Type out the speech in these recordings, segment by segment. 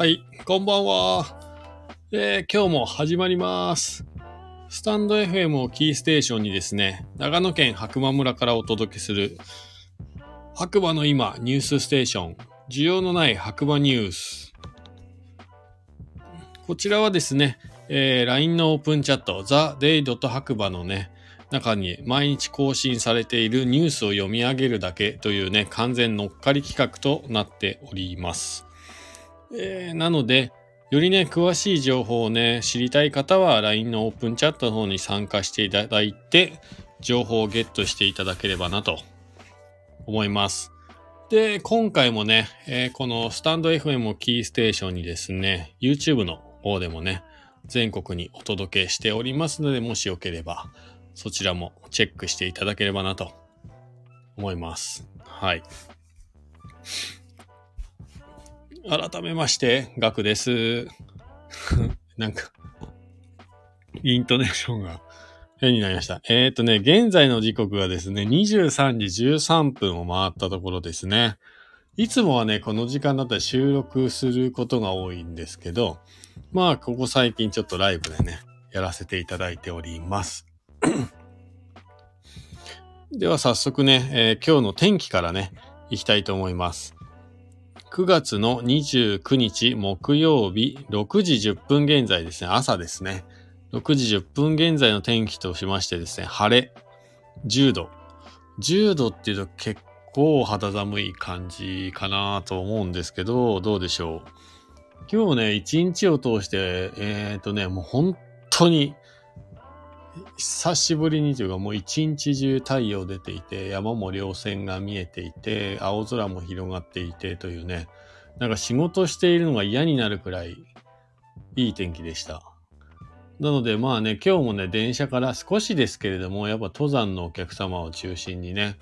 はい、こんばんは。えー今日も始まります。スタンド FM をキーステーションにですね、長野県白馬村からお届けする、白馬の今ニュースステーション、需要のない白馬ニュース。こちらはですね、えー LINE のオープンチャット、TheDay. 白馬のね、中に毎日更新されているニュースを読み上げるだけというね、完全乗っかり企画となっております。えーなので、よりね、詳しい情報をね、知りたい方は LINE のオープンチャットの方に参加していただいて、情報をゲットしていただければなと思います。で、今回もね、えーこのスタンド FM をキーステーションにですね、YouTube の方でもね、全国にお届けしておりますので、もしよければ、そちらもチェックしていただければなと思います。はい。改めまして、ガクです。なんか、イントネーションが変になりました。えっ、とね、現在の時刻がですね、23時13分を回ったところですね。いつもはね、この時間だったら収録することが多いんですけど、まあ、ここ最近ちょっとライブでね、やらせていただいております。では早速ね、えー今日の天気からね、行きたいと思います。9月の29日木曜日6時10分現在ですね、朝ですね。6時10分現在の天気としましてですね、晴れ、10度。10度っていうと結構肌寒い感じかなと思うんですけど、どうでしょう？今日ね、一日を通して、えっ、とね、もう本当に、久しぶりにというかもう一日中太陽出ていて、山も稜線が見えていて、青空も広がっていてというね、なんか仕事しているのが嫌になるくらいいい天気でした。なのでまあね、今日もね、電車から少しですけれども、やっぱ登山のお客様を中心にね、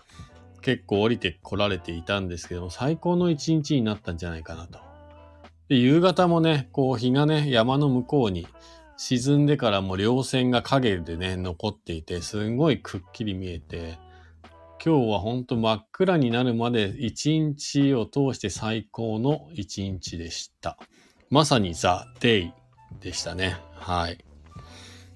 結構降りてこられていたんですけども、最高の一日になったんじゃないかなと。で、夕方もね、こう日がね、山の向こうに沈んでからも稜線が影でね、残っていて、すごいくっきり見えて、今日はほんと真っ暗になるまで一日を通して最高の一日でした。まさにザ・デイでしたね。はい。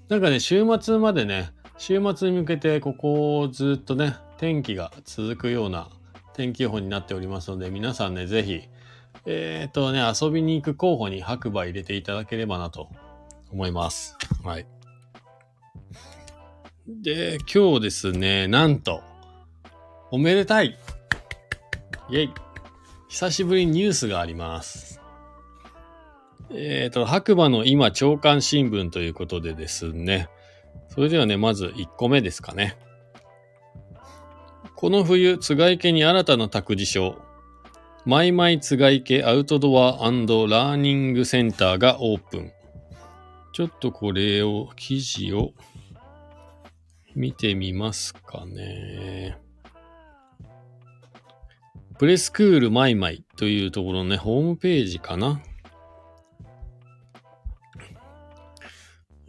なんかね、週末までね、週末に向けてここをずっとね、天気が続くような天気予報になっておりますので、皆さんね、ぜひ、えっ、とね、遊びに行く候補に白馬入れていただければなと思います。はい。で、今日ですね、なんと、おめでたいイェイ久しぶりにニュースがあります。えっ、と、白馬の今、朝刊新聞ということでですね、それではね、まず1個目ですかね。この冬、津賀池に新たな託児所、マイマイ津賀池アウトドアラーニングセンターがオープン。ちょっとこれを、記事を見てみますかね。プレスクールマイマイというところのね、ホームページかな。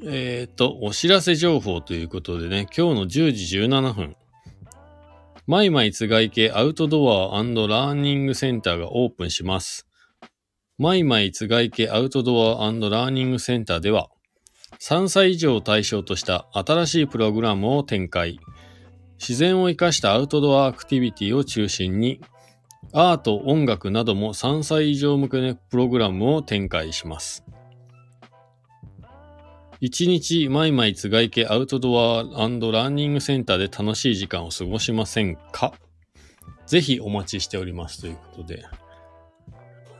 えっ、と、お知らせ情報ということでね、今日の10時17分。マイマイ津賀池アウトドアラーニングセンターがオープンします。マイマイ津賀池アウトドアラーニングセンターでは、3歳以上を対象とした新しいプログラムを展開。自然を生かしたアウトドアアクティビティを中心に、アート、音楽なども3歳以上向けのプログラムを展開します。1日マイマイ津賀池アウトドアラーニングセンターで楽しい時間を過ごしませんか？ぜひお待ちしておりますということで。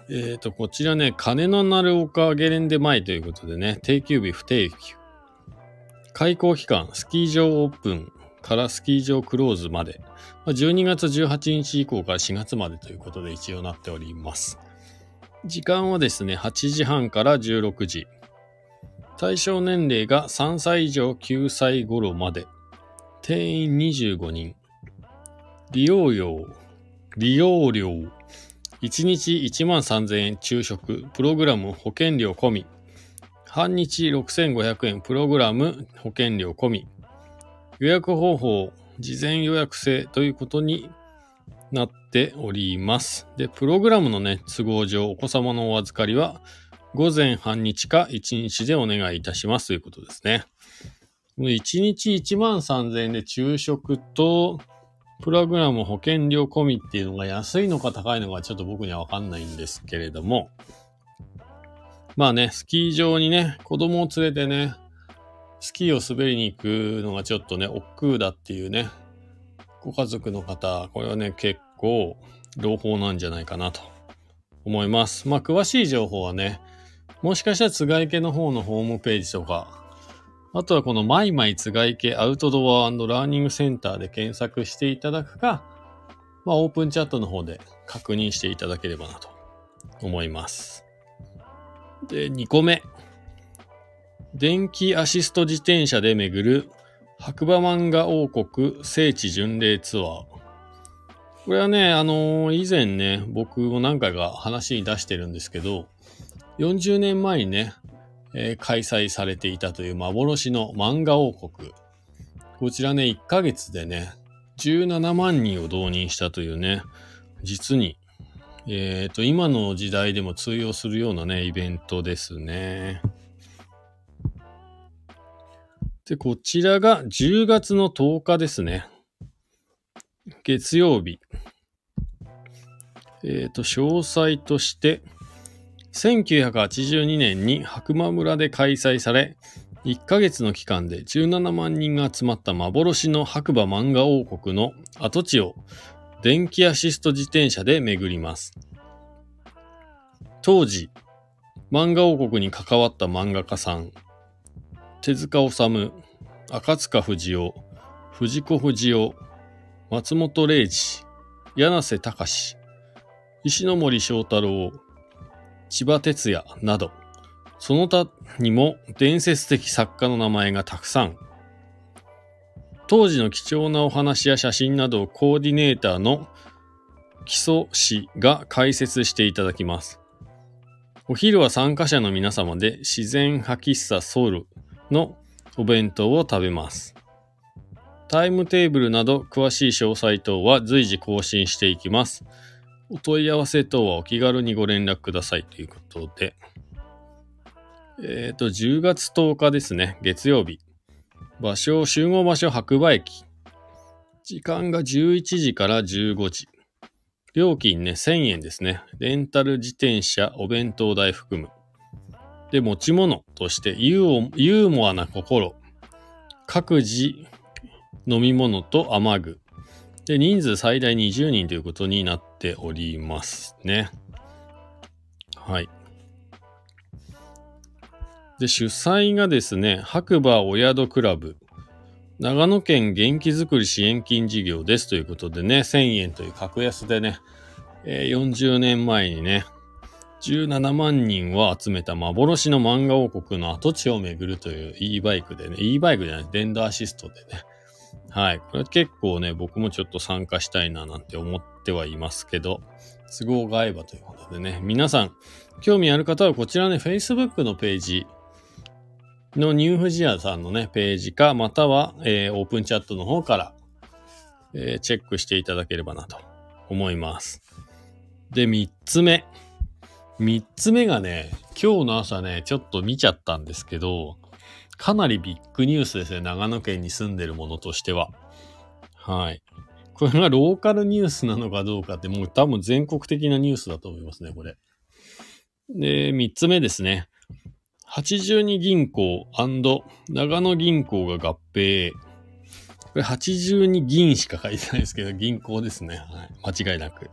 えっ、ー、と、こちらね、金の鳴る丘ゲレンデ前ということでね、定休日不定休。開校期間、スキー場オープンからスキー場クローズまで。12月18日以降から4月までということで一応なっております。時間はですね、8時半から16時。対象年齢が3歳以上9歳頃まで。定員25人。利用料、利用料。1日1万3000円昼食、プログラム保険料込み。半日6500円、プログラム保険料込み。予約方法、事前予約制ということになっております。で、プログラムのね、都合上、お子様のお預かりは午前半日か1日でお願いいたしますということですね。1日1万3000円で昼食と、プログラム保険料込みっていうのが安いのか高いのかちょっと僕にはわかんないんですけれども、まあね、スキー場にね、子供を連れてね、スキーを滑りに行くのがちょっとね、億劫だっていうね、ご家族の方、これはね、結構朗報なんじゃないかなと思います。まあ、詳しい情報はね、もしかしたら津軽家の方のホームページとか、あとはこのマイマイ津軽家アウトドアラーニングセンターで検索していただくか、まあ、オープンチャットの方で確認していただければなと思います。で、2個目。電気アシスト自転車で巡る白馬漫画王国聖地巡礼ツアー。これはね、あのー、以前ね、僕も何回か話に出してるんですけど、40年前にね、えー、開催されていたという幻の漫画王国。こちらね、1ヶ月でね、17万人を動員したというね、実に、えっ、ー、と、今の時代でも通用するようなね、イベントですね。で、こちらが10月の10日ですね。月曜日。えっ、ー、と、詳細として、1982年に白馬村で開催され、1ヶ月の期間で17万人が集まった幻の白馬漫画王国の跡地を電気アシスト自転車で巡ります。当時、漫画王国に関わった漫画家さん、手塚治虫、赤塚不二夫、藤子不二雄、松本零士、柳瀬隆、石森章太郎、千葉哲也など、その他にも伝説的作家の名前がたくさん。当時の貴重なお話や写真などをコーディネーターの基礎氏が解説していただきます。お昼は参加者の皆様で自然派喫茶ソウルのお弁当を食べます。タイムテーブルなど詳しい詳細等は随時更新していきます。お問い合わせ等はお気軽にご連絡くださいということで。えっ、ー、と、10月10日ですね、月曜日。場所、集合場所白馬駅。時間が11時から15時。料金ね、1000円ですね。レンタル自転車、お弁当代含む。で、持ち物としてユーモアな心、各自飲み物と雨具。で、人数最大20人ということになっておりますね。はい。で、主催がですね、白馬お宿クラブ、長野県元気づくり支援金事業ですということでね、1000円という格安でね、えー、40年前にね、17万人を集めた幻の漫画王国の跡地を巡るという e バイクでね、e バイクじゃない、電動アシストでね。はい。これ結構ね、僕もちょっと参加したいななんて思ってはいますけど、都合が合えばということでね、皆さん、興味ある方はこちらね、Facebook のページのニューフジアさんのね、ページか、または、えー、オープンチャットの方から、えー、チェックしていただければなと思います。で、三つ目。三つ目がね、今日の朝ね、ちょっと見ちゃったんですけど、かなりビッグニュースですね。長野県に住んでるものとしては。はい。これがローカルニュースなのかどうかって、もう多分全国的なニュースだと思いますね、これ。で、三つ目ですね。82銀行長野銀行が合併。これ82銀しか書いてないですけど、銀行ですね。はい。間違いなく。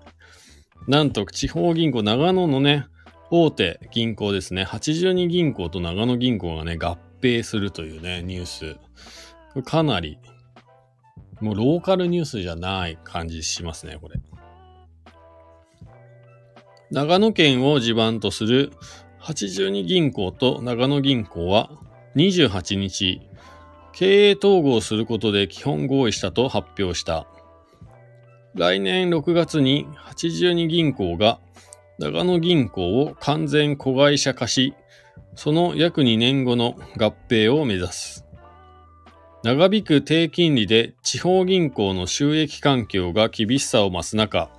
なんと地方銀行、長野のね、大手銀行ですね、82銀行と長野銀行がね、合併するというね、ニュース。かなり、もうローカルニュースじゃない感じしますね、これ。長野県を地盤とする82銀行と長野銀行は28日、経営統合することで基本合意したと発表した。来年6月に82銀行が長野銀行を完全子会社化し、その約2年後の合併を目指す。長引く低金利で地方銀行の収益環境が厳しさを増す中、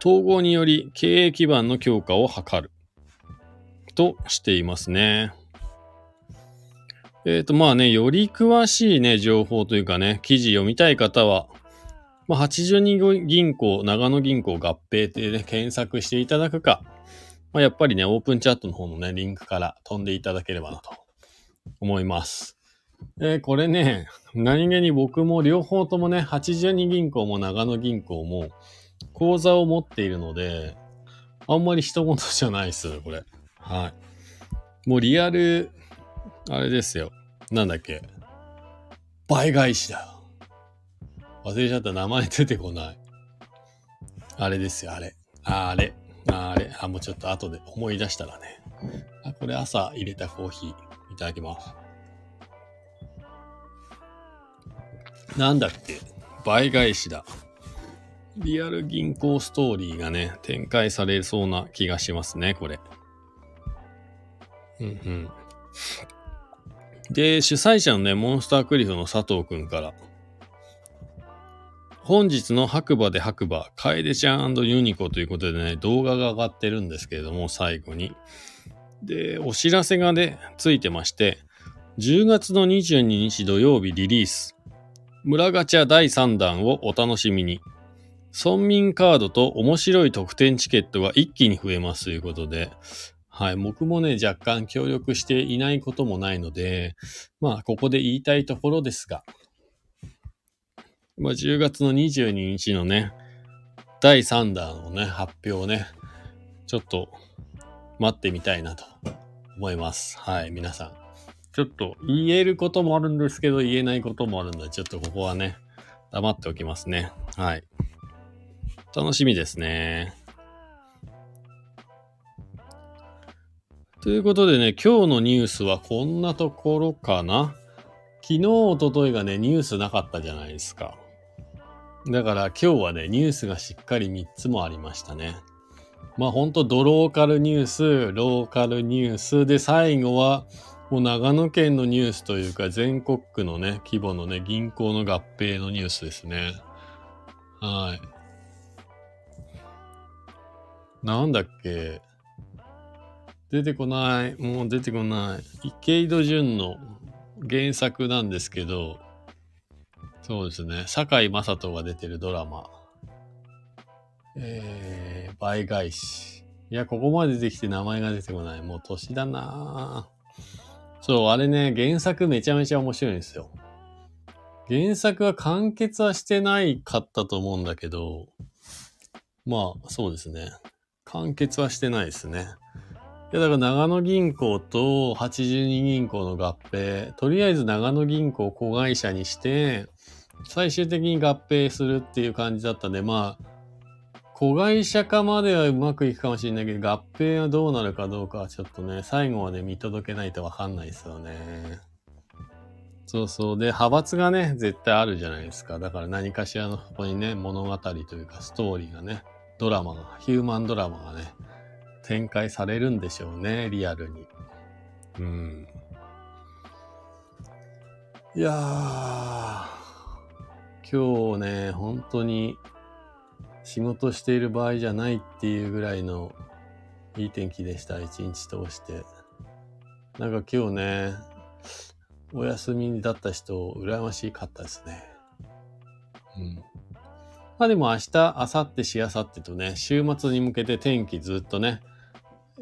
統合により経営基盤の強化を図る。としていますね。えっ、と、まあね、より詳しいね、情報というかね、記事読みたい方は、まあ、82銀行、長野銀行合併でね、検索していただくか、まあ、やっぱりね、オープンチャットの方のね、リンクから飛んでいただければなと思います。え、これね、何気に僕も両方ともね、82銀行も長野銀行も口座を持っているので、あんまり一言じゃないですこれ。はい。もうリアル、あれですよ。なんだっけ。倍返しだ。忘れちゃった名前出てこない。あれですよ、あれ。あれ。あれ。あ、もうちょっと後で思い出したらね。あ、これ朝入れたコーヒーいただきます。なんだっけ？倍返しだ。リアル銀行ストーリーがね、展開されそうな気がしますね、これ。うんうん。で、主催者のね、モンスタークリフの佐藤くんから、本日の白馬で白馬、楓ちゃんユニコということでね、動画が上がってるんですけれども、最後に。で、お知らせがね、ついてまして、10月の22日土曜日リリース。村ガチャ第3弾をお楽しみに。村民カードと面白い特典チケットが一気に増えますということで、はい。僕もね、若干協力していないこともないので、まあ、ここで言いたいところですが、まあ、10月の22日のね、第3弾のね、発表をね、ちょっと待ってみたいなと思います。はい、皆さん。ちょっと言えることもあるんですけど、言えないこともあるので、ちょっとここはね、黙っておきますね。はい。楽しみですね。ということでね、今日のニュースはこんなところかな。昨日、おとといがね、ニュースなかったじゃないですか。だから今日はね、ニュースがしっかり3つもありましたね。まあほんとドローカルニュース、ローカルニュースで最後はもう長野県のニュースというか全国区のね、規模のね、銀行の合併のニュースですね。はい。なんだっけ？出てこない。もう出てこない。池井戸潤の原作なんですけど、そうですね。堺雅人が出てるドラマ。えー、倍返し。いや、ここまで出てきて名前が出てこない。もう年だなそう、あれね、原作めちゃめちゃ面白いんですよ。原作は完結はしてないかったと思うんだけど、まあ、そうですね。完結はしてないですね。いや、だから長野銀行と82銀行の合併、とりあえず長野銀行を子会社にして、最終的に合併するっていう感じだったんで、まあ、子会社化まではうまくいくかもしれないけど、合併はどうなるかどうかはちょっとね、最後まで見届けないとわかんないですよね。そうそう。で、派閥がね、絶対あるじゃないですか。だから何かしらのここにね、物語というかストーリーがね、ドラマが、ヒューマンドラマがね、展開されるんでしょうね、リアルに。うん。いやー、今日ね、本当に仕事している場合じゃないっていうぐらいのいい天気でした、一日通して。なんか今日ね、お休みだった人、羨ましかったですね。うん。まあでも明日、明後日、しあさってとね、週末に向けて天気ずっとね、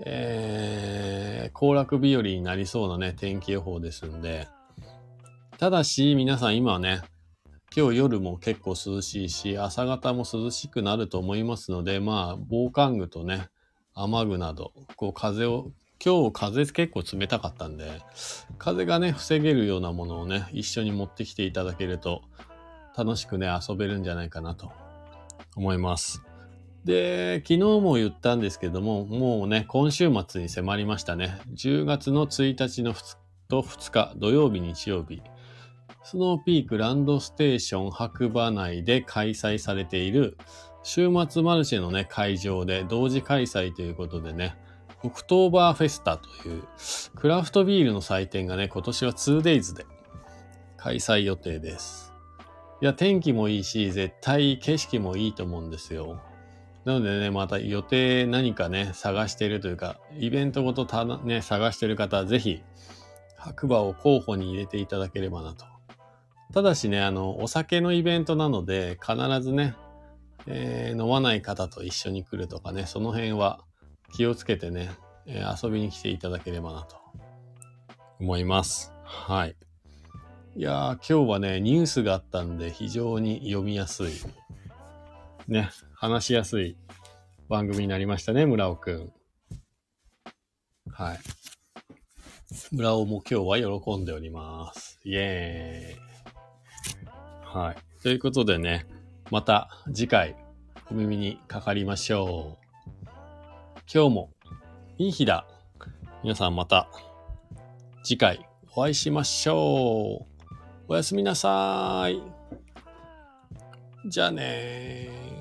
えー、行楽日和になりそうなね、天気予報ですんで、ただし、皆さん今はね、今日夜も結構涼しいし、朝方も涼しくなると思いますので、まあ、防寒具とね、雨具など、こう風を、今日風結構冷たかったんで、風がね、防げるようなものをね、一緒に持ってきていただけると、楽しくね、遊べるんじゃないかなと思います。で、昨日も言ったんですけども、もうね、今週末に迫りましたね。10月の1日の2と2日、土曜日、日曜日。スノーピークランドステーション白馬内で開催されている週末マルシェのね、会場で同時開催ということでね、オクトーバーフェスタというクラフトビールの祭典がね、今年は 2days で開催予定です。いや、天気もいいし、絶対景色もいいと思うんですよ。なのでね、また予定何かね、探しているというか、イベントごとたね、探している方はぜひ、白馬を候補に入れていただければなと。ただしね、あの、お酒のイベントなので、必ずね、えー、飲まない方と一緒に来るとかね、その辺は気をつけてね、えー、遊びに来ていただければなと思います。はい。いやー、今日はね、ニュースがあったんで非常に読みやすい。ね、話しやすい番組になりましたね、村尾くん。はい。村尾も今日は喜んでおります。イエーイ。はい。ということでね、また次回お耳にかかりましょう。今日もいい日だ。皆さんまた次回お会いしましょう。おやすみなさい。じゃあねー